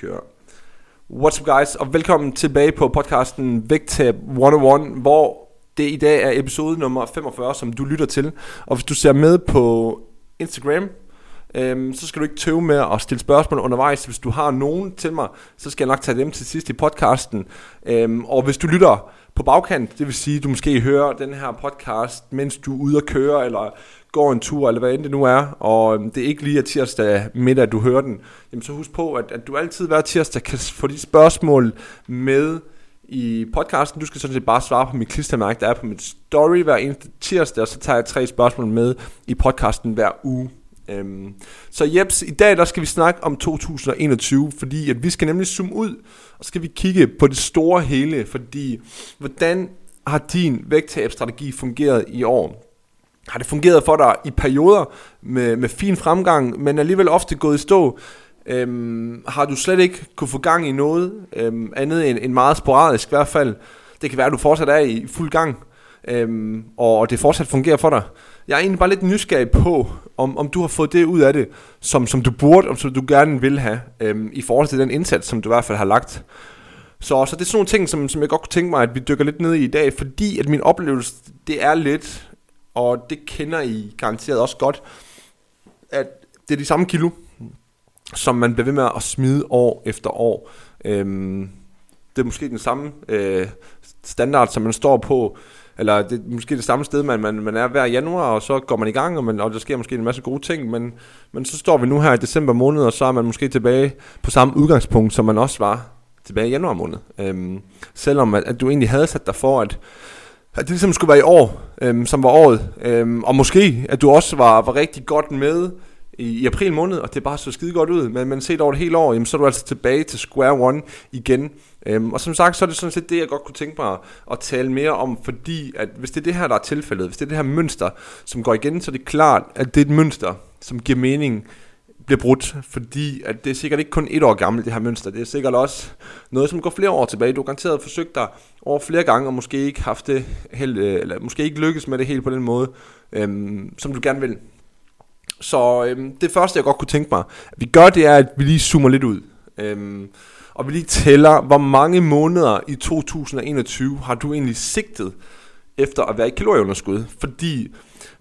Kører. What's up guys, og velkommen tilbage på podcasten Vægtab 101, hvor det i dag er episode nummer 45, som du lytter til. Og hvis du ser med på Instagram, øhm, så skal du ikke tøve med at stille spørgsmål undervejs. Hvis du har nogen til mig, så skal jeg nok tage dem til sidst i podcasten. Øhm, og hvis du lytter på bagkant, det vil sige, at du måske hører den her podcast, mens du er ude at køre, eller går en tur, eller hvad end det nu er, og øhm, det er ikke lige at tirsdag middag, du hører den, jamen så husk på, at, at du altid hver tirsdag kan få de spørgsmål med i podcasten. Du skal sådan set bare svare på mit klistermærke, der er på mit story hver eneste tirsdag, og så tager jeg tre spørgsmål med i podcasten hver uge. Øhm, så Jeps, i dag der skal vi snakke om 2021, fordi at vi skal nemlig zoome ud, og skal vi kigge på det store hele, fordi hvordan har din vægttabstrategi fungeret i år? Har det fungeret for dig i perioder med, med fin fremgang, men alligevel ofte gået i stå? Øhm, har du slet ikke kunne få gang i noget øhm, andet end, end meget sporadisk i hvert fald? Det kan være, at du fortsat er i fuld gang, øhm, og det fortsat fungerer for dig. Jeg er egentlig bare lidt nysgerrig på, om, om du har fået det ud af det, som, som du burde, og som du gerne vil have, øhm, i forhold til den indsats, som du i hvert fald har lagt. Så, så det er sådan nogle ting, som, som jeg godt kunne tænke mig, at vi dykker lidt ned i i dag, fordi at min oplevelse, det er lidt, og det kender I garanteret også godt, at det er de samme kilo, som man bliver ved med at smide år efter år. Øhm, det er måske den samme øh, standard, som man står på, eller det er måske det samme sted, man, man, man er hver januar, og så går man i gang, og, man, og der sker måske en masse gode ting, men, men så står vi nu her i december måned, og så er man måske tilbage på samme udgangspunkt, som man også var tilbage i januar måned. Øhm, selvom at, at du egentlig havde sat dig for, at, at det ligesom skulle være i år, øhm, som var året, øhm, og måske at du også var, var rigtig godt med i, i april måned, og det bare så skide godt ud, men, men set over det hele år, jamen, så er du altså tilbage til square one igen. Øhm, og som sagt, så er det sådan set det, jeg godt kunne tænke mig at tale mere om, fordi at hvis det er det her, der er tilfældet, hvis det er det her mønster, som går igen, så er det klart, at det er et mønster, som giver mening, bliver brudt, fordi at det er sikkert ikke kun et år gammelt, det her mønster. Det er sikkert også noget, som går flere år tilbage. Du har garanteret forsøgt dig over flere gange, og måske ikke haft det helt, øh, eller måske ikke lykkes med det helt på den måde, øhm, som du gerne vil. Så øhm, det første, jeg godt kunne tænke mig, at vi gør, det er, at vi lige zoomer lidt ud. Øhm, og vi lige tæller, hvor mange måneder i 2021 har du egentlig sigtet efter at være i kalorieunderskud. Fordi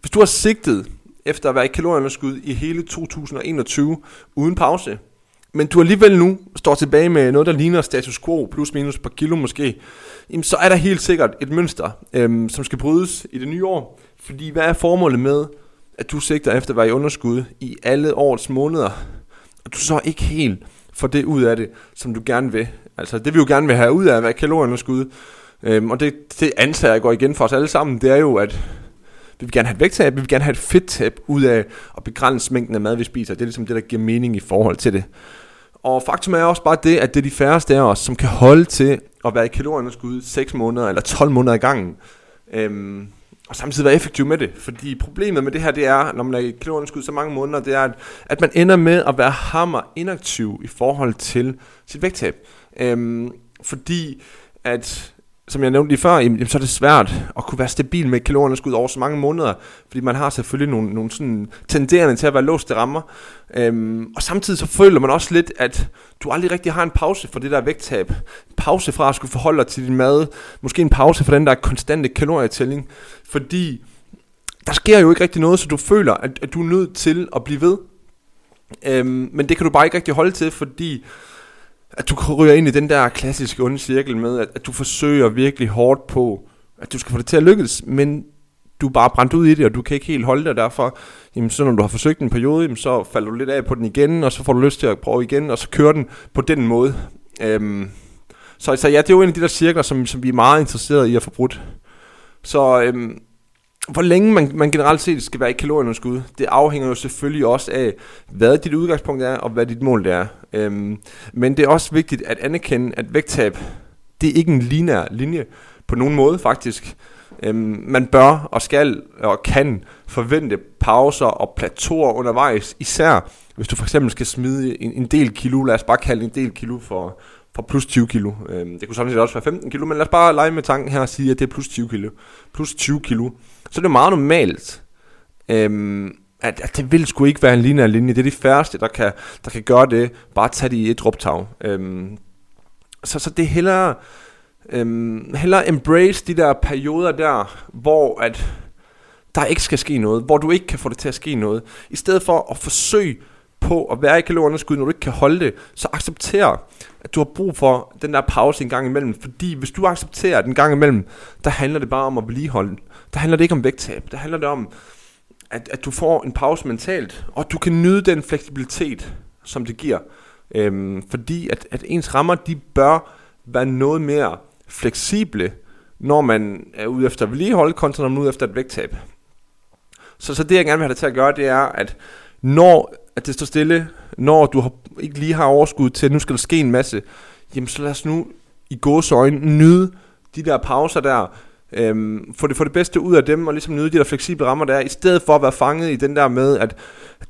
hvis du har sigtet efter at være i kalorieunderskud i hele 2021 uden pause, men du alligevel nu står tilbage med noget, der ligner status quo, plus minus par kilo måske, jamen så er der helt sikkert et mønster, øhm, som skal brydes i det nye år. Fordi hvad er formålet med, at du sigter efter at være i underskud i alle årets måneder, og du så ikke helt får det ud af det, som du gerne vil. Altså det vi jo gerne vil have ud af at være kalorieunderskud, øhm, og det, det antager jeg går igen for os alle sammen, det er jo, at vi vil gerne have et vægttab, vi vil gerne have et fedttab ud af at begrænse mængden af mad, vi spiser. Det er ligesom det, der giver mening i forhold til det. Og faktum er også bare det, at det er de færreste af os, som kan holde til at være i kalorieunderskud 6 måneder eller 12 måneder i gangen. Øhm, og samtidig være effektiv med det. Fordi problemet med det her, det er, når man er i kalorieunderskud så mange måneder, det er, at, at man ender med at være hammer inaktiv i forhold til sit vægttab. Øhm, fordi at som jeg nævnte lige før, jamen, så er det svært at kunne være stabil med kalorieunderskud over så mange måneder, fordi man har selvfølgelig nogle, nogle sådan tenderende til at være låst i rammer. Øhm, og samtidig så føler man også lidt, at du aldrig rigtig har en pause for det der vægttab. En pause fra at skulle forholde dig til din mad. Måske en pause for den der konstante kalorietælling. Fordi der sker jo ikke rigtig noget, så du føler, at, at du er nødt til at blive ved. Øhm, men det kan du bare ikke rigtig holde til, fordi at du ryger ind i den der klassiske onde cirkel med, at, at du forsøger virkelig hårdt på, at du skal få det til at lykkes, men du er bare brændt ud i det, og du kan ikke helt holde det, derfor, jamen, så når du har forsøgt en periode, jamen, så falder du lidt af på den igen, og så får du lyst til at prøve igen, og så kører den på den måde. Øhm, så, så ja, det er jo en af de der cirkler, som, som vi er meget interesserede i at få brudt. Så øhm, hvor længe man, man generelt set skal være i kalorieunderskud, det afhænger jo selvfølgelig også af, hvad dit udgangspunkt er, og hvad dit mål det er. Øhm, men det er også vigtigt at anerkende, at vægttab, det er ikke en lineær linje på nogen måde faktisk. Øhm, man bør og skal og kan forvente pauser og plateauer undervejs, især hvis du for eksempel skal smide en, en del kilo, lad os bare kalde en del kilo for, for plus 20 kilo. Øhm, det kunne samtidig også være 15 kilo, men lad os bare lege med tanken her og sige, at det er plus 20 kilo. Plus 20 kilo. Så det er meget normalt, øhm, at, at det vil sgu ikke være en lineær linje. Det er de færreste, der kan, der kan gøre det. Bare tage det i et roptag. Øhm, så, så det er hellere, øhm, hellere embrace de der perioder der, hvor at der ikke skal ske noget, hvor du ikke kan få det til at ske noget. I stedet for at forsøge på at være i kalorieunderskud, når du ikke kan holde det, så accepter, at du har brug for den der pause en gang imellem. Fordi hvis du accepterer den gang imellem, der handler det bare om at vedligeholde. Der handler det ikke om vægttab. Der handler det om, at, at du får en pause mentalt, og du kan nyde den fleksibilitet, som det giver. Øhm, fordi at, at ens rammer, de bør være noget mere fleksible, når man er ude efter vedligehold, vedligeholde, kontra når man er ude efter et vægttab. Så, så det jeg gerne vil have dig til at gøre, det er, at når at det står stille, når du har, ikke lige har overskud til, at nu skal der ske en masse, jamen så lad os nu i gåsøjne nyde de der pauser der, øhm, få, det, få det bedste ud af dem, og ligesom nyde de der fleksible rammer der, i stedet for at være fanget i den der med, at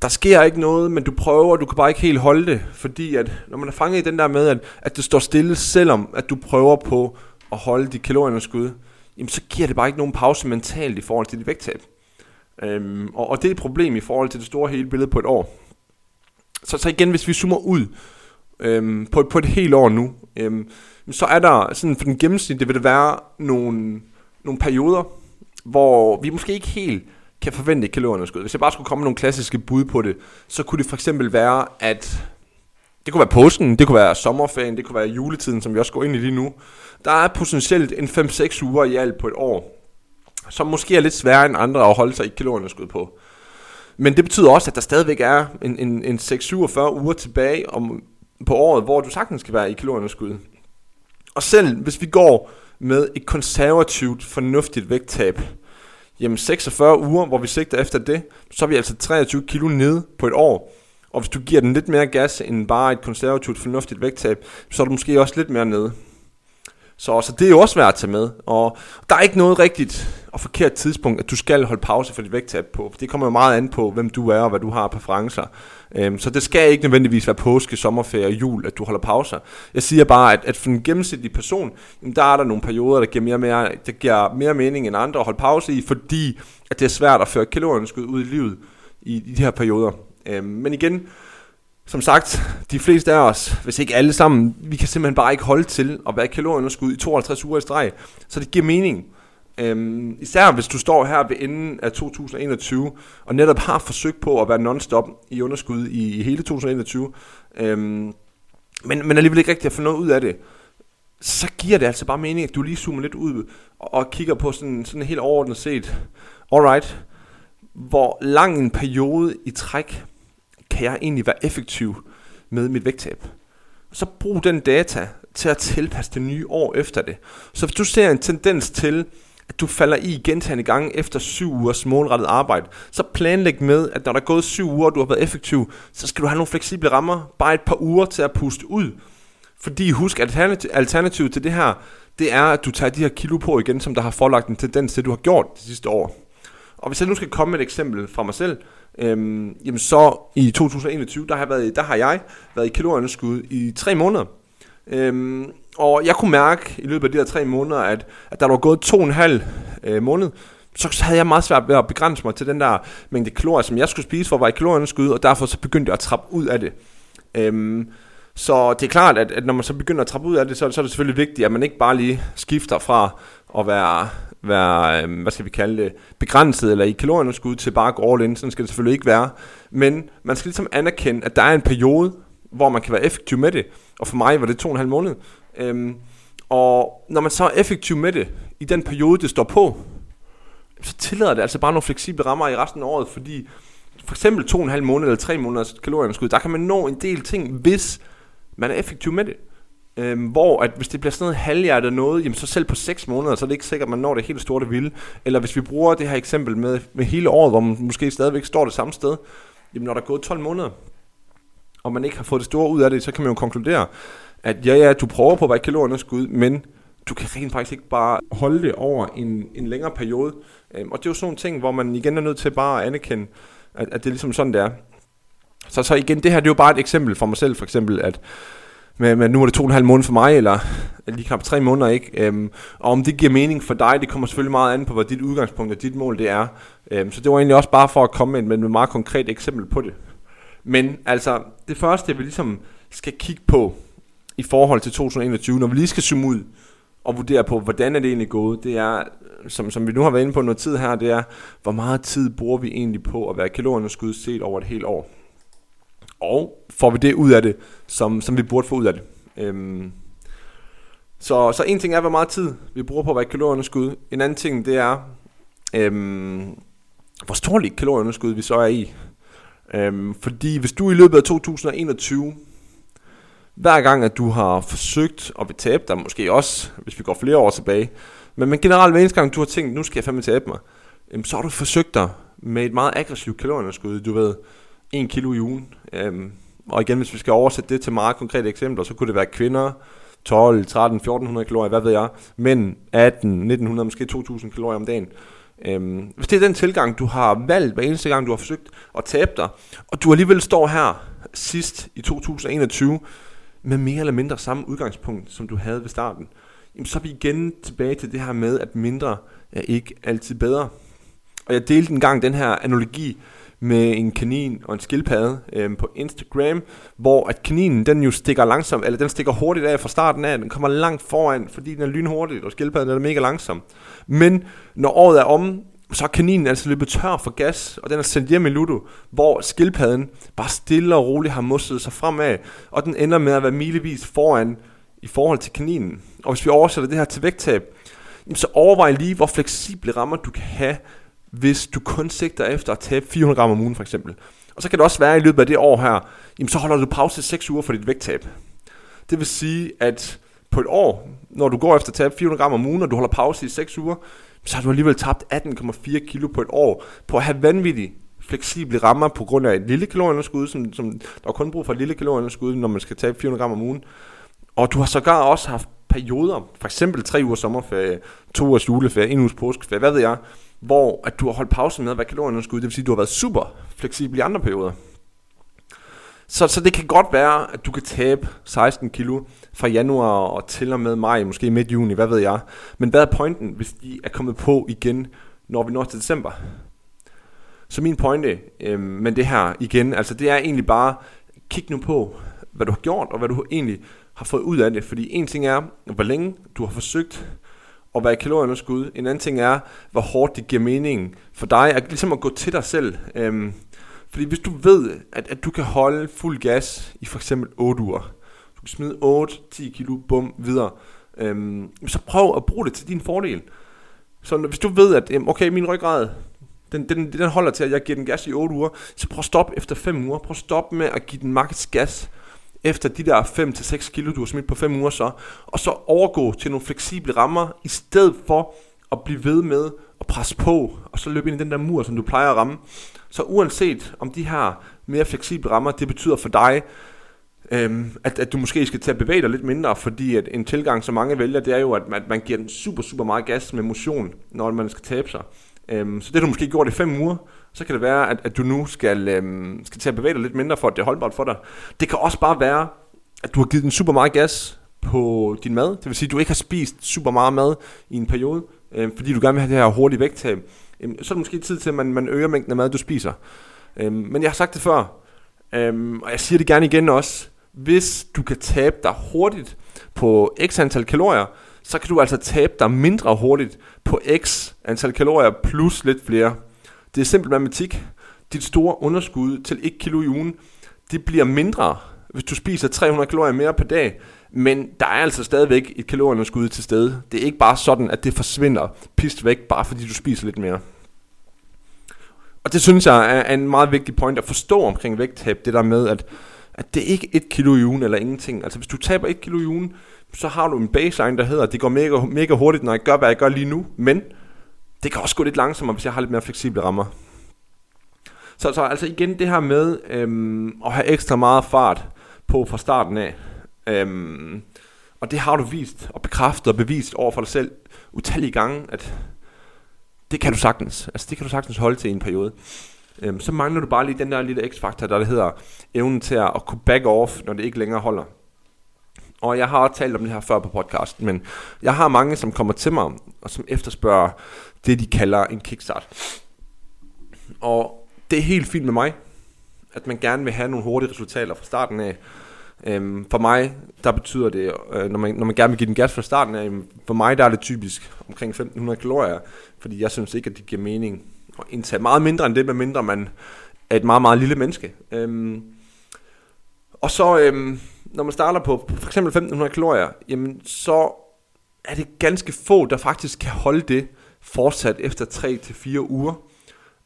der sker ikke noget, men du prøver, du kan bare ikke helt holde det, fordi at når man er fanget i den der med, at, at det står stille, selvom at du prøver på at holde de kalorieunderskud, jamen så giver det bare ikke nogen pause mentalt i forhold til dit vægttab. Øhm, og, og det er et problem i forhold til det store hele billede på et år. Så, så igen, hvis vi zoomer ud øhm, på, på et helt år nu, øhm, så er der sådan for den gennemsnit, det vil det være nogle, nogle perioder, hvor vi måske ikke helt kan forvente et kalorieunderskud. Hvis jeg bare skulle komme med nogle klassiske bud på det, så kunne det for eksempel være, at det kunne være påsken, det kunne være sommerferien, det kunne være juletiden, som vi også går ind i lige nu. Der er potentielt en 5-6 uger i alt på et år, som måske er lidt sværere end andre at holde sig i kalorieunderskud på. Men det betyder også, at der stadigvæk er en, en, en 6-47 uger tilbage om, på året, hvor du sagtens skal være i kalorieunderskud. Og selv hvis vi går med et konservativt, fornuftigt vægttab, jamen 46 uger, hvor vi sigter efter det, så er vi altså 23 kilo nede på et år. Og hvis du giver den lidt mere gas end bare et konservativt, fornuftigt vægttab, så er du måske også lidt mere nede. Så, så det er jo også svært at tage med. Og der er ikke noget rigtigt og forkert tidspunkt, at du skal holde pause for dit vægttab på. Det kommer jo meget an på, hvem du er og hvad du har af præferencer. Øhm, så det skal ikke nødvendigvis være påske, sommerferie og jul, at du holder pauser. Jeg siger bare, at, at for en gennemsnitlig person, der er der nogle perioder, der giver mere, mere, der giver mere mening end andre at holde pause i, fordi at det er svært at føre kalorieunderskud ud i livet i, i de her perioder. Øhm, men igen, som sagt, de fleste af os, hvis ikke alle sammen, vi kan simpelthen bare ikke holde til at være kalorieunderskud i 52 uger i streg. Så det giver mening. Øhm, især hvis du står her ved enden af 2021, og netop har forsøgt på at være non-stop i underskud i, i hele 2021, øhm, men, men alligevel ikke rigtig at få noget ud af det, så giver det altså bare mening, at du lige zoomer lidt ud og, og kigger på sådan, sådan helt overordnet set, alright, hvor lang en periode i træk kan jeg egentlig være effektiv med mit vægttab? Så brug den data til at tilpasse det nye år efter det. Så hvis du ser en tendens til, at du falder i gentagende gange efter syv ugers målrettet arbejde, så planlæg med, at når der er gået syv uger, og du har været effektiv, så skal du have nogle fleksible rammer, bare et par uger til at puste ud. Fordi husk, at alternativet til det her, det er, at du tager de her kilo på igen, som der har forlagt en tendens til, du har gjort det sidste år. Og hvis jeg nu skal komme med et eksempel fra mig selv, øhm, jamen så i 2021, der har, jeg været, der har jeg været i kalorieunderskud i tre måneder. Øhm, og jeg kunne mærke i løbet af de her tre måneder, at, at der var gået to og en halv øh, måned, så havde jeg meget svært ved at begrænse mig til den der mængde kalorier, som jeg skulle spise for at være i kalorieunderskud, og derfor så begyndte jeg at trappe ud af det. Øhm, så det er klart, at, at når man så begynder at trappe ud af det, så, så er det selvfølgelig vigtigt, at man ikke bare lige skifter fra at være være, øhm, hvad skal vi kalde det, begrænset eller i kalorieunderskud til bare at gå all in. Sådan skal det selvfølgelig ikke være. Men man skal ligesom anerkende, at der er en periode, hvor man kan være effektiv med det. Og for mig var det to og en halv måned. Øhm, og når man så er effektiv med det, i den periode, det står på, så tillader det altså bare nogle fleksible rammer i resten af året, fordi for eksempel to og en halv måned eller tre måneders kalorieunderskud, der kan man nå en del ting, hvis man er effektiv med det. Øhm, hvor at hvis det bliver sådan noget halvhjertet noget, jamen så selv på 6 måneder, så er det ikke sikkert, at man når det helt store vilde. Eller hvis vi bruger det her eksempel med, med hele året, hvor man måske stadigvæk står det samme sted, jamen når der er gået 12 måneder, og man ikke har fået det store ud af det, så kan man jo konkludere, at ja, ja, du prøver på at være kalorieunderskud, men du kan rent faktisk ikke bare holde det over en, en længere periode. Øhm, og det er jo sådan en ting, hvor man igen er nødt til bare at anerkende, at, at det er ligesom sådan, det er. Så, så igen, det her det er jo bare et eksempel for mig selv, for eksempel, at med, med nu er det to og en halv måned for mig, eller lige knap tre måneder, ikke? Øhm, og om det giver mening for dig, det kommer selvfølgelig meget an på, hvad dit udgangspunkt og dit mål det er. Øhm, så det var egentlig også bare for at komme med, med et meget konkret eksempel på det. Men altså, det første, vi ligesom skal kigge på i forhold til 2021, når vi lige skal zoome ud og vurdere på, hvordan er det egentlig gået, det er, som, som vi nu har været inde på noget tid her, det er, hvor meget tid bruger vi egentlig på at være kalorieunderskud set over et helt år. Og får vi det ud af det, som, som vi burde få ud af det. Øhm, så, så en ting er, hvor meget tid vi bruger på at være kalorieunderskud. En anden ting, det er, øhm, hvor stort et kalorieunderskud vi så er i. Øhm, fordi hvis du i løbet af 2021, hver gang at du har forsøgt at vil tabe dig, måske også, hvis vi går flere år tilbage, men, men generelt hver eneste gang du har tænkt, nu skal jeg fandme tabe mig, øhm, så har du forsøgt dig med et meget aggressivt kalorieunderskud, du ved, 1 kilo i ugen. Øhm, og igen, hvis vi skal oversætte det til meget konkrete eksempler, så kunne det være kvinder, 12, 13, 1400 kalorier, hvad ved jeg, mænd 18, 1900, måske 2000 kalorier om dagen. Øhm, hvis det er den tilgang, du har valgt hver eneste gang, du har forsøgt at tabe dig, og du alligevel står her sidst i 2021 med mere eller mindre samme udgangspunkt, som du havde ved starten, jamen så er vi igen tilbage til det her med, at mindre er ikke altid bedre. Og jeg delte en gang den her analogi med en kanin og en skildpadde øhm, på Instagram, hvor at kaninen den jo stikker langsomt, eller den stikker hurtigt af fra starten af, den kommer langt foran, fordi den er lynhurtig, og skildpadden er mega langsom. Men når året er om, så er kaninen altså løbet tør for gas, og den er sendt hjem i Ludo, hvor skildpadden bare stille og roligt har musset sig fremad, og den ender med at være milevis foran i forhold til kaninen. Og hvis vi oversætter det her til vægttab, så overvej lige, hvor fleksible rammer du kan have, hvis du kun sigter efter at tabe 400 gram om ugen for eksempel. Og så kan det også være i løbet af det år her, jamen så holder du pause 6 uger for dit vægttab. Det vil sige, at på et år, når du går efter at tabe 400 gram om ugen, og du holder pause i 6 uger, så har du alligevel tabt 18,4 kilo på et år, på at have vanvittigt fleksible rammer på grund af et lille kalorieunderskud, som, som der er kun brug for et lille kalorieunderskud, når man skal tabe 400 gram om ugen. Og du har sågar også haft perioder, for eksempel tre uger sommerferie, to ugers juleferie, en uges påskeferie, hvad ved jeg, hvor at du har holdt pause med at være kalorieunderskud, det vil sige, at du har været super fleksibel i andre perioder. Så, så det kan godt være, at du kan tabe 16 kilo fra januar og til og med maj, måske midt juni, hvad ved jeg. Men hvad er pointen, hvis de er kommet på igen, når vi når til december? Så min pointe øh, med det her igen, altså det er egentlig bare, kig nu på, hvad du har gjort, og hvad du egentlig har fået ud af det. Fordi en ting er, hvor længe du har forsøgt at være i kalorieunderskud. En anden ting er, hvor hårdt det giver mening for dig, at ligesom at gå til dig selv. Øhm, fordi hvis du ved, at, at du kan holde fuld gas i for eksempel 8 uger, du kan smide 8-10 kilo, bum, videre, øhm, så prøv at bruge det til din fordel. Så hvis du ved, at okay, min ryggrad, den, den, den holder til, at jeg giver den gas i 8 uger, så prøv at stoppe efter 5 uger. Prøv at stoppe med at give den maks gas efter de der 5-6 kilo, du har smidt på 5 uger så, og så overgå til nogle fleksible rammer, i stedet for at blive ved med at presse på, og så løbe ind i den der mur, som du plejer at ramme. Så uanset om de her mere fleksible rammer, det betyder for dig, øhm, at, at du måske skal tage at bevæge dig lidt mindre, fordi at en tilgang, som mange vælger, det er jo, at man, at man giver den super, super meget gas med motion, når man skal tabe sig. Øhm, så det har du måske gjort i 5 uger, så kan det være, at, at du nu skal, øhm, skal til at bevæge dig lidt mindre, for at det er holdbart for dig. Det kan også bare være, at du har givet den super meget gas på din mad. Det vil sige, at du ikke har spist super meget mad i en periode, øhm, fordi du gerne vil have det her hurtige vægttab. Øhm, så er det måske tid til, at man, man øger mængden af mad, du spiser. Øhm, men jeg har sagt det før, øhm, og jeg siger det gerne igen også. Hvis du kan tabe dig hurtigt på x antal kalorier, så kan du altså tabe dig mindre hurtigt på x antal kalorier plus lidt flere. Det er simpel matematik. Dit store underskud til 1 kilo i ugen, det bliver mindre, hvis du spiser 300 kalorier mere per dag. Men der er altså stadigvæk et kalorieunderskud til stede. Det er ikke bare sådan, at det forsvinder pist væk, bare fordi du spiser lidt mere. Og det synes jeg er en meget vigtig point at forstå omkring vægttab. Det der med, at, at det er ikke et kilo i ugen eller ingenting. Altså hvis du taber et kilo i ugen, så har du en baseline, der hedder, det går mega, mega hurtigt, når jeg gør, hvad jeg gør lige nu, men det kan også gå lidt langsommere, hvis jeg har lidt mere fleksible rammer. Så, så altså igen det her med øhm, at have ekstra meget fart på fra starten af. Øhm, og det har du vist og bekræftet og bevist over for dig selv utallige gange, at det kan du sagtens. Altså det kan du sagtens holde til i en periode. Øhm, så mangler du bare lige den der lille x-faktor, der hedder evnen til at kunne back off, når det ikke længere holder. Og jeg har også talt om det her før på podcasten, men jeg har mange, som kommer til mig, og som efterspørger det, de kalder en kickstart. Og det er helt fint med mig, at man gerne vil have nogle hurtige resultater fra starten af. Øhm, for mig, der betyder det, øh, når, man, når man gerne vil give den gas fra starten af, for mig der er det typisk omkring 1500 kalorier, fordi jeg synes ikke, at det giver mening at indtage meget mindre end det, med mindre man er et meget, meget lille menneske. Øhm, og så, øhm, når man starter på for eksempel 1500 kalorier, jamen så er det ganske få, der faktisk kan holde det fortsat efter 3-4 uger.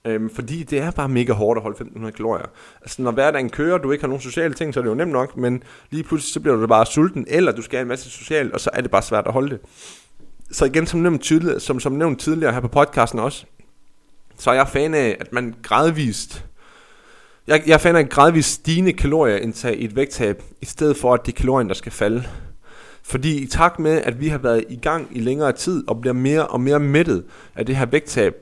Øhm, fordi det er bare mega hårdt at holde 1500 kalorier. Altså når hverdagen kører, du ikke har nogen sociale ting, så er det jo nemt nok, men lige pludselig så bliver du bare sulten, eller du skal have en masse socialt, og så er det bare svært at holde det. Så igen, som nævnt, tidligere, som, som nævnt tidligere her på podcasten også, så er jeg fan af, at man gradvist jeg, jeg finder en gradvist stigende kalorieindtag i et vægttab, i stedet for at det er kalorien, der skal falde. Fordi i takt med, at vi har været i gang i længere tid, og bliver mere og mere mættet af det her vægttab,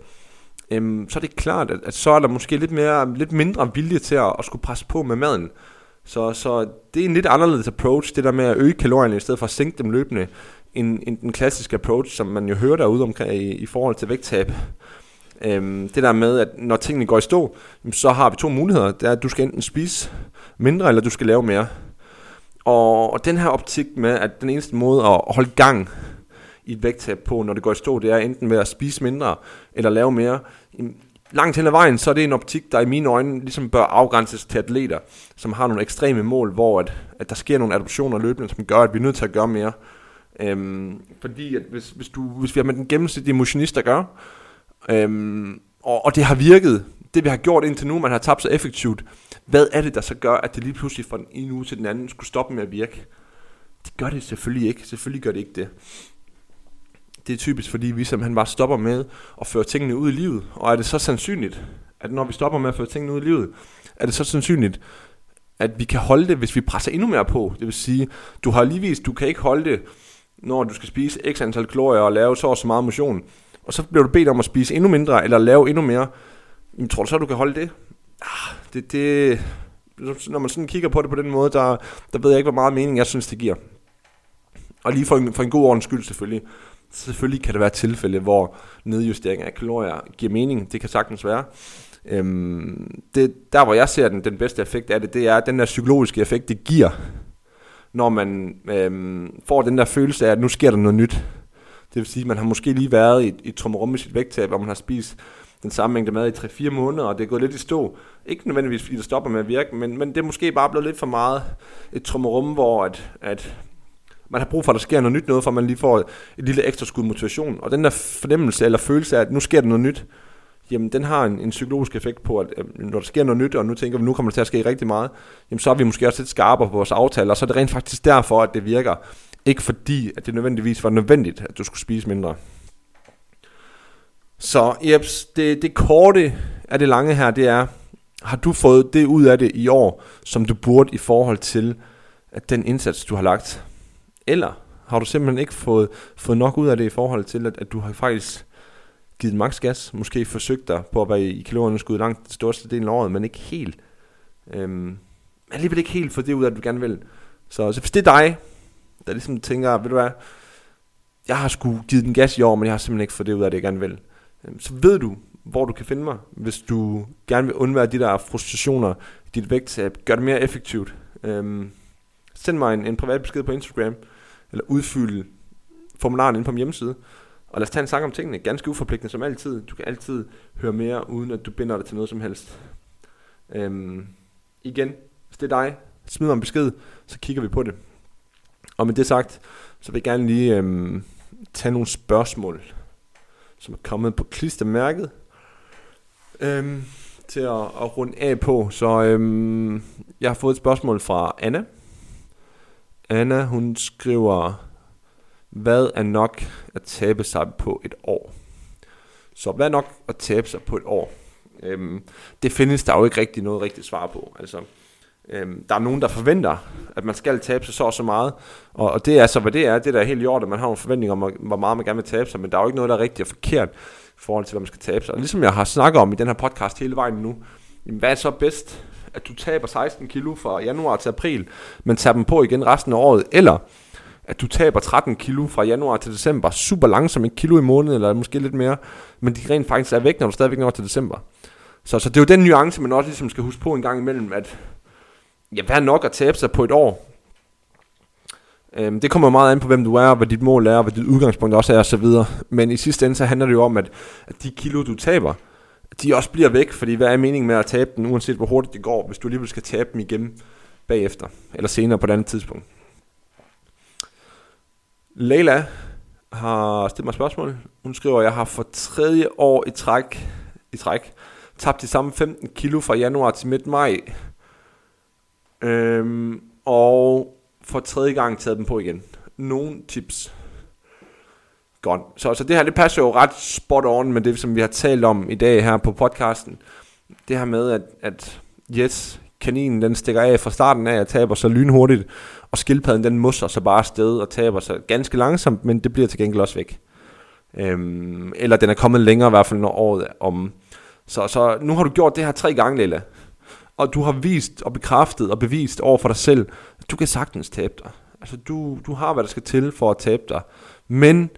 øhm, så er det klart, at, at så er der måske lidt, mere, lidt mindre vilje til at, at skulle presse på med maden. Så, så det er en lidt anderledes approach, det der med at øge kalorierne, i stedet for at sænke dem løbende, end, end den klassiske approach, som man jo hører derude omkring i, i forhold til vægttab. Øhm, det der med, at når tingene går i stå, så har vi to muligheder. Det er, at du skal enten spise mindre, eller du skal lave mere. Og, og den her optik med, at den eneste måde at holde gang i et vægttab på, når det går i stå, det er enten ved at spise mindre, eller lave mere. Langt hen ad vejen, så er det en optik, der i mine øjne ligesom bør afgrænses til atleter, som har nogle ekstreme mål, hvor at, at der sker nogle adoptioner løbende, som gør, at vi er nødt til at gøre mere. Øhm, fordi at hvis, hvis, du, hvis vi har med den gennemsnitlige motionist at gøre, Øhm, og, og det har virket. Det vi har gjort indtil nu, man har tabt så effektivt. Hvad er det, der så gør, at det lige pludselig fra den ene uge til den anden skulle stoppe med at virke? Det gør det selvfølgelig ikke. Selvfølgelig gør det ikke det. Det er typisk, fordi vi som han bare stopper med at føre tingene ud i livet. Og er det så sandsynligt, at når vi stopper med at føre tingene ud i livet, er det så sandsynligt, at vi kan holde det, hvis vi presser endnu mere på. Det vil sige, du har lige vist, du kan ikke holde det, når du skal spise x antal kalorier og lave så og så meget motion og så bliver du bedt om at spise endnu mindre, eller lave endnu mere, jamen, tror du så, du kan holde det? Ah, det, det når man sådan kigger på det på den måde, der, der ved jeg ikke, hvor meget mening jeg synes, det giver. Og lige for en, for en god ordens skyld selvfølgelig. Selvfølgelig kan der være tilfælde, hvor nedjustering af kalorier giver mening. Det kan sagtens være. Øhm, det, der hvor jeg ser den, den bedste effekt af det, det er den der psykologiske effekt, det giver, når man øhm, får den der følelse af, at nu sker der noget nyt. Det vil sige, at man har måske lige været i et, et trummerum med sit vægttab, hvor man har spist den samme mængde mad i 3-4 måneder, og det er gået lidt i stå. Ikke nødvendigvis, fordi det stopper med at virke, men, men det er måske bare blevet lidt for meget et trummerum, hvor at, at man har brug for, at der sker noget nyt noget, for man lige får et lille ekstra skud motivation. Og den der fornemmelse eller følelse af, at nu sker der noget nyt, jamen den har en, en psykologisk effekt på, at når der sker noget nyt, og nu tænker vi, nu kommer der til at ske rigtig meget, jamen så er vi måske også lidt skarpere på vores aftaler, og så er det rent faktisk derfor, at det virker. Ikke fordi, at det nødvendigvis var nødvendigt, at du skulle spise mindre. Så jeps, det, det korte af det lange her, det er, har du fået det ud af det i år, som du burde i forhold til at den indsats, du har lagt? Eller har du simpelthen ikke fået, fået nok ud af det i forhold til, at, at du har faktisk givet maks gas, måske forsøgt dig på at være i kalorieunderskud langt det største del af året, men ikke helt. Øhm, alligevel ikke helt for det ud af, at du gerne vil. Så, så hvis det er dig, der ligesom tænker, ved du hvad, jeg har sgu givet den gas i år, men jeg har simpelthen ikke fået det ud af det, jeg gerne vil. Øhm, så ved du, hvor du kan finde mig, hvis du gerne vil undvære de der frustrationer, dit vægttab, gør det mere effektivt. Øhm, send mig en, en privat besked på Instagram, eller udfyld formularen inde på min hjemmeside, og lad os tage en snak om tingene, ganske uforpligtende som altid. Du kan altid høre mere, uden at du binder dig til noget som helst. Øhm, igen, hvis det er dig, smid mig en besked, så kigger vi på det. Og med det sagt, så vil jeg gerne lige øhm, tage nogle spørgsmål, som er kommet på klistermærket. Øhm, til at, at runde af på. Så øhm, jeg har fået et spørgsmål fra Anna. Anna, hun skriver, hvad er nok at tabe sig på et år? Så hvad er nok at tabe sig på et år? Øhm, det findes der jo ikke rigtig noget rigtigt svar på. Altså, øhm, der er nogen, der forventer, at man skal tabe sig så og så meget, og, og det er så, hvad det er. Det der er helt i orden, man har en forventning om, hvor meget man gerne vil tabe sig, men der er jo ikke noget, der er rigtigt og forkert i forhold til, hvad man skal tabe sig. Og ligesom jeg har snakket om i den her podcast hele vejen nu, hvad er så bedst? At du taber 16 kilo fra januar til april, men tager dem på igen resten af året, eller at du taber 13 kilo fra januar til december, super langsomt, en kilo i måneden, eller måske lidt mere, men de rent faktisk er væk, når du stadigvæk når til december. Så, så det er jo den nuance, man også ligesom skal huske på en gang imellem, at ja, hvad nok at tabe sig på et år? Øhm, det kommer meget an på, hvem du er, hvad dit mål er, hvad dit udgangspunkt også er osv. Men i sidste ende, så handler det jo om, at, at de kilo, du taber, de også bliver væk, fordi hvad er meningen med at tabe den, uanset hvor hurtigt det går, hvis du alligevel skal tabe dem igen bagefter, eller senere på et andet tidspunkt. Leila har stillet mig spørgsmål. Hun skriver, at jeg har for tredje år i træk, i træk tabt de samme 15 kilo fra januar til midt maj. Øhm, og for tredje gang taget dem på igen. Nogle tips. Godt. Så, så det her, det passer jo ret spot on med det, som vi har talt om i dag her på podcasten. Det her med, at, at yes, kaninen den stikker af fra starten af og taber sig lynhurtigt, og skildpadden den musser så bare afsted og taber sig ganske langsomt, men det bliver til gengæld også væk. Øhm, eller den er kommet længere i hvert fald, når året er om. Så, så nu har du gjort det her tre gange, Lilla. Og du har vist og bekræftet og bevist over for dig selv, at du kan sagtens tabe dig. Altså, du, du har, hvad der skal til for at tabe dig. Men,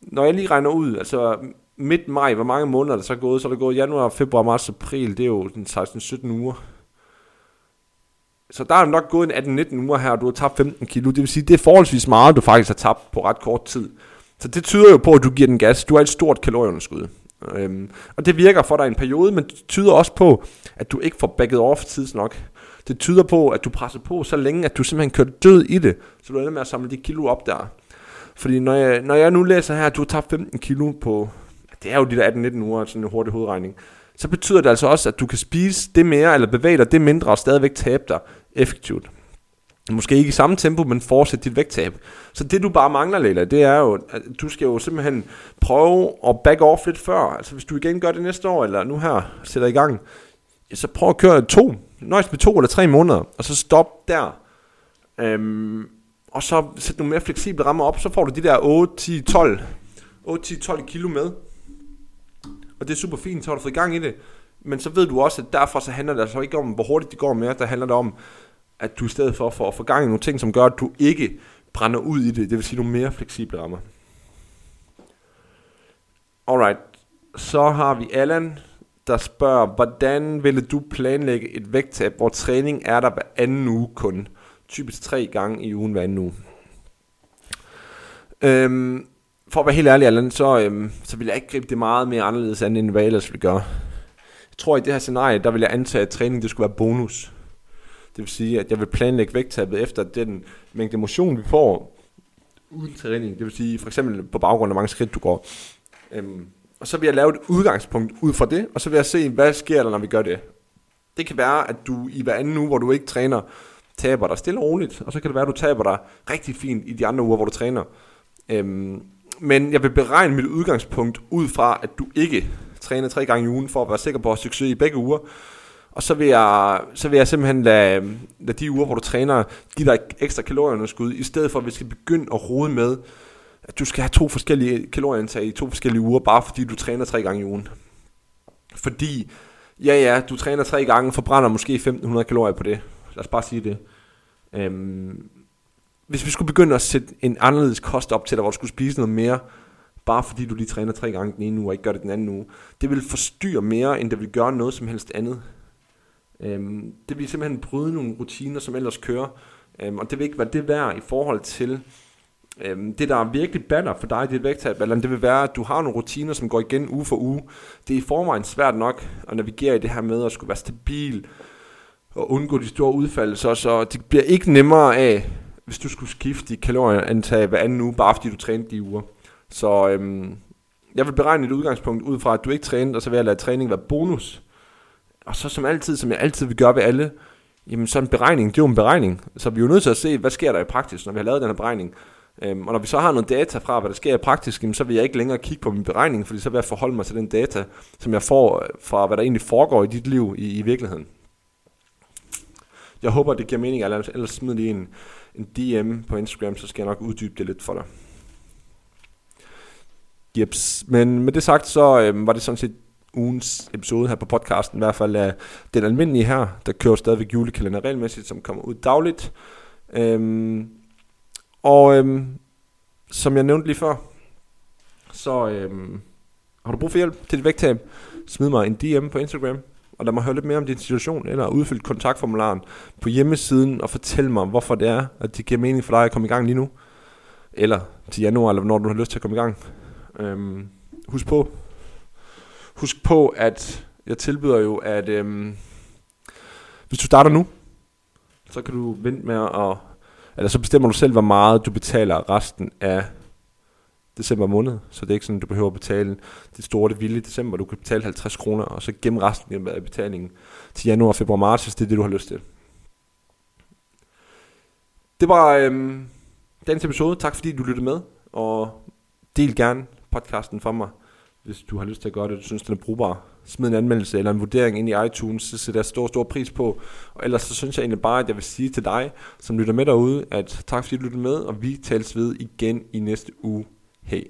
når jeg lige regner ud, altså midt maj, hvor mange måneder er der så gået? Så er der gået januar, februar, marts, april, det er jo 16-17 uger. Så der er nok gået en 18-19 uger her, og du har tabt 15 kilo. Det vil sige, det er forholdsvis meget, du faktisk har tabt på ret kort tid. Så det tyder jo på, at du giver den gas. Du har et stort kalorieunderskud. Øhm, og det virker for dig en periode, men det tyder også på, at du ikke får backet off tidsnok. Det tyder på, at du presser på så længe, at du simpelthen kører død i det, så du ender med at samle de kilo op der. Fordi når jeg, når jeg nu læser her, at du har tabt 15 kilo på, det er jo de der 18-19 uger, sådan en hurtig hovedregning, så betyder det altså også, at du kan spise det mere, eller bevæge dig det mindre, og stadigvæk tabe dig effektivt. Måske ikke i samme tempo, men fortsætte dit vægttab. Så det du bare mangler, Leila, det er jo, at du skal jo simpelthen prøve at back off lidt før. Altså hvis du igen gør det næste år, eller nu her sætter i gang, så prøv at køre to. Nøjes med to eller tre måneder, og så stop der. Øhm, og så sæt nogle mere fleksible rammer op, så får du de der 8, 10, 12, 8, 10, 12 kilo med. Og det er super fint, så har du fået i gang i det. Men så ved du også, at derfra så handler det altså ikke om, hvor hurtigt det går mere. Der handler det om, at du i stedet for får for gang i nogle ting, som gør, at du ikke brænder ud i det. Det vil sige nogle mere fleksible rammer. Alright. Så har vi Allan, der spørger, hvordan ville du planlægge et vægttab, hvor træning er der hver anden uge kun? Typisk tre gange i ugen hver anden uge. Øhm, for at være helt ærlig, Allan, så, øhm, så vil jeg ikke gribe det meget mere anderledes end hvad ellers ville gøre. Jeg tror, i det her scenarie, der vil jeg antage, at træning det skulle være bonus. Det vil sige, at jeg vil planlægge vægttabet efter den mængde motion, vi får uden træning. Det vil sige, for eksempel på baggrund af mange skridt, du går. Øhm, og så vil jeg lave et udgangspunkt ud fra det, og så vil jeg se, hvad sker der, når vi gør det. Det kan være, at du i hver anden uge, hvor du ikke træner, taber dig stille og roligt, og så kan det være, at du taber dig rigtig fint i de andre uger, hvor du træner. Øhm, men jeg vil beregne mit udgangspunkt ud fra, at du ikke træner tre gange i ugen, for at være sikker på at have succes i begge uger. Og så vil jeg, så vil jeg simpelthen lade, lade de uger, hvor du træner, give dig ekstra kalorieunderskud, i stedet for at vi skal begynde at rode med, at du skal have to forskellige kalorieindtag i to forskellige uger, bare fordi du træner tre gange i ugen. Fordi, ja ja, du træner tre gange, forbrænder måske 1500 kalorier på det. Lad os bare sige det. Øhm, hvis vi skulle begynde at sætte en anderledes kost op til dig, hvor du skulle spise noget mere, bare fordi du lige træner tre gange den ene uge, og ikke gør det den anden uge, det vil forstyrre mere, end det vil gøre noget som helst andet. Øhm, det vil simpelthen bryde nogle rutiner, som ellers kører, øhm, og det vil ikke være det værd i forhold til øhm, det, der er virkelig batter for dig i dit vægttab, eller det vil være, at du har nogle rutiner, som går igen uge for uge. Det er i forvejen svært nok at navigere i det her med at skulle være stabil og undgå de store udfald, så, så det bliver ikke nemmere af, hvis du skulle skifte dit kalorieantag hver anden uge, bare fordi du trænede de uger. Så øhm, jeg vil beregne et udgangspunkt ud fra, at du ikke trænede, og så vil jeg lade træning være bonus og så som altid, som jeg altid vil gøre ved alle, jamen sådan en beregning, det er jo en beregning. Så vi er jo nødt til at se, hvad sker der i praksis, når vi har lavet den her beregning. Øhm, og når vi så har noget data fra, hvad der sker i praktisk, jamen, så vil jeg ikke længere kigge på min beregning, fordi så vil jeg forholde mig til den data, som jeg får øh, fra, hvad der egentlig foregår i dit liv i, i virkeligheden. Jeg håber, det giver mening, eller ellers smid lige en, en DM på Instagram, så skal jeg nok uddybe det lidt for dig. Jeps. Men med det sagt, så øhm, var det sådan set ugens episode her på podcasten, i hvert fald er den almindelige her, der kører stadigvæk julekalender regelmæssigt, som kommer ud dagligt. Øhm, og øhm, som jeg nævnte lige før, så øhm, har du brug for hjælp til dit vægttab, smid mig en DM på Instagram, og lad mig høre lidt mere om din situation, eller udfyld kontaktformularen på hjemmesiden, og fortæl mig, hvorfor det er, at det giver mening for dig at komme i gang lige nu, eller til januar, eller når du har lyst til at komme i gang. Øhm, husk på, husk på, at jeg tilbyder jo, at øhm, hvis du starter nu, så kan du vente med at, eller så bestemmer du selv, hvor meget du betaler resten af december måned, så det er ikke sådan, at du behøver at betale det store, det vilde i december. Du kan betale 50 kroner, og så gemme resten af betalingen til januar, februar, marts, hvis det er det, du har lyst til. Det var øhm, dagens episode. Tak fordi du lyttede med, og del gerne podcasten for mig, hvis du har lyst til at gøre det, du synes, den er brugbar. Smid en anmeldelse eller en vurdering ind i iTunes, så sætter jeg stor, stor pris på. Og ellers så synes jeg egentlig bare, at jeg vil sige til dig, som lytter med derude, at tak fordi du lyttede med, og vi tales ved igen i næste uge. Hey.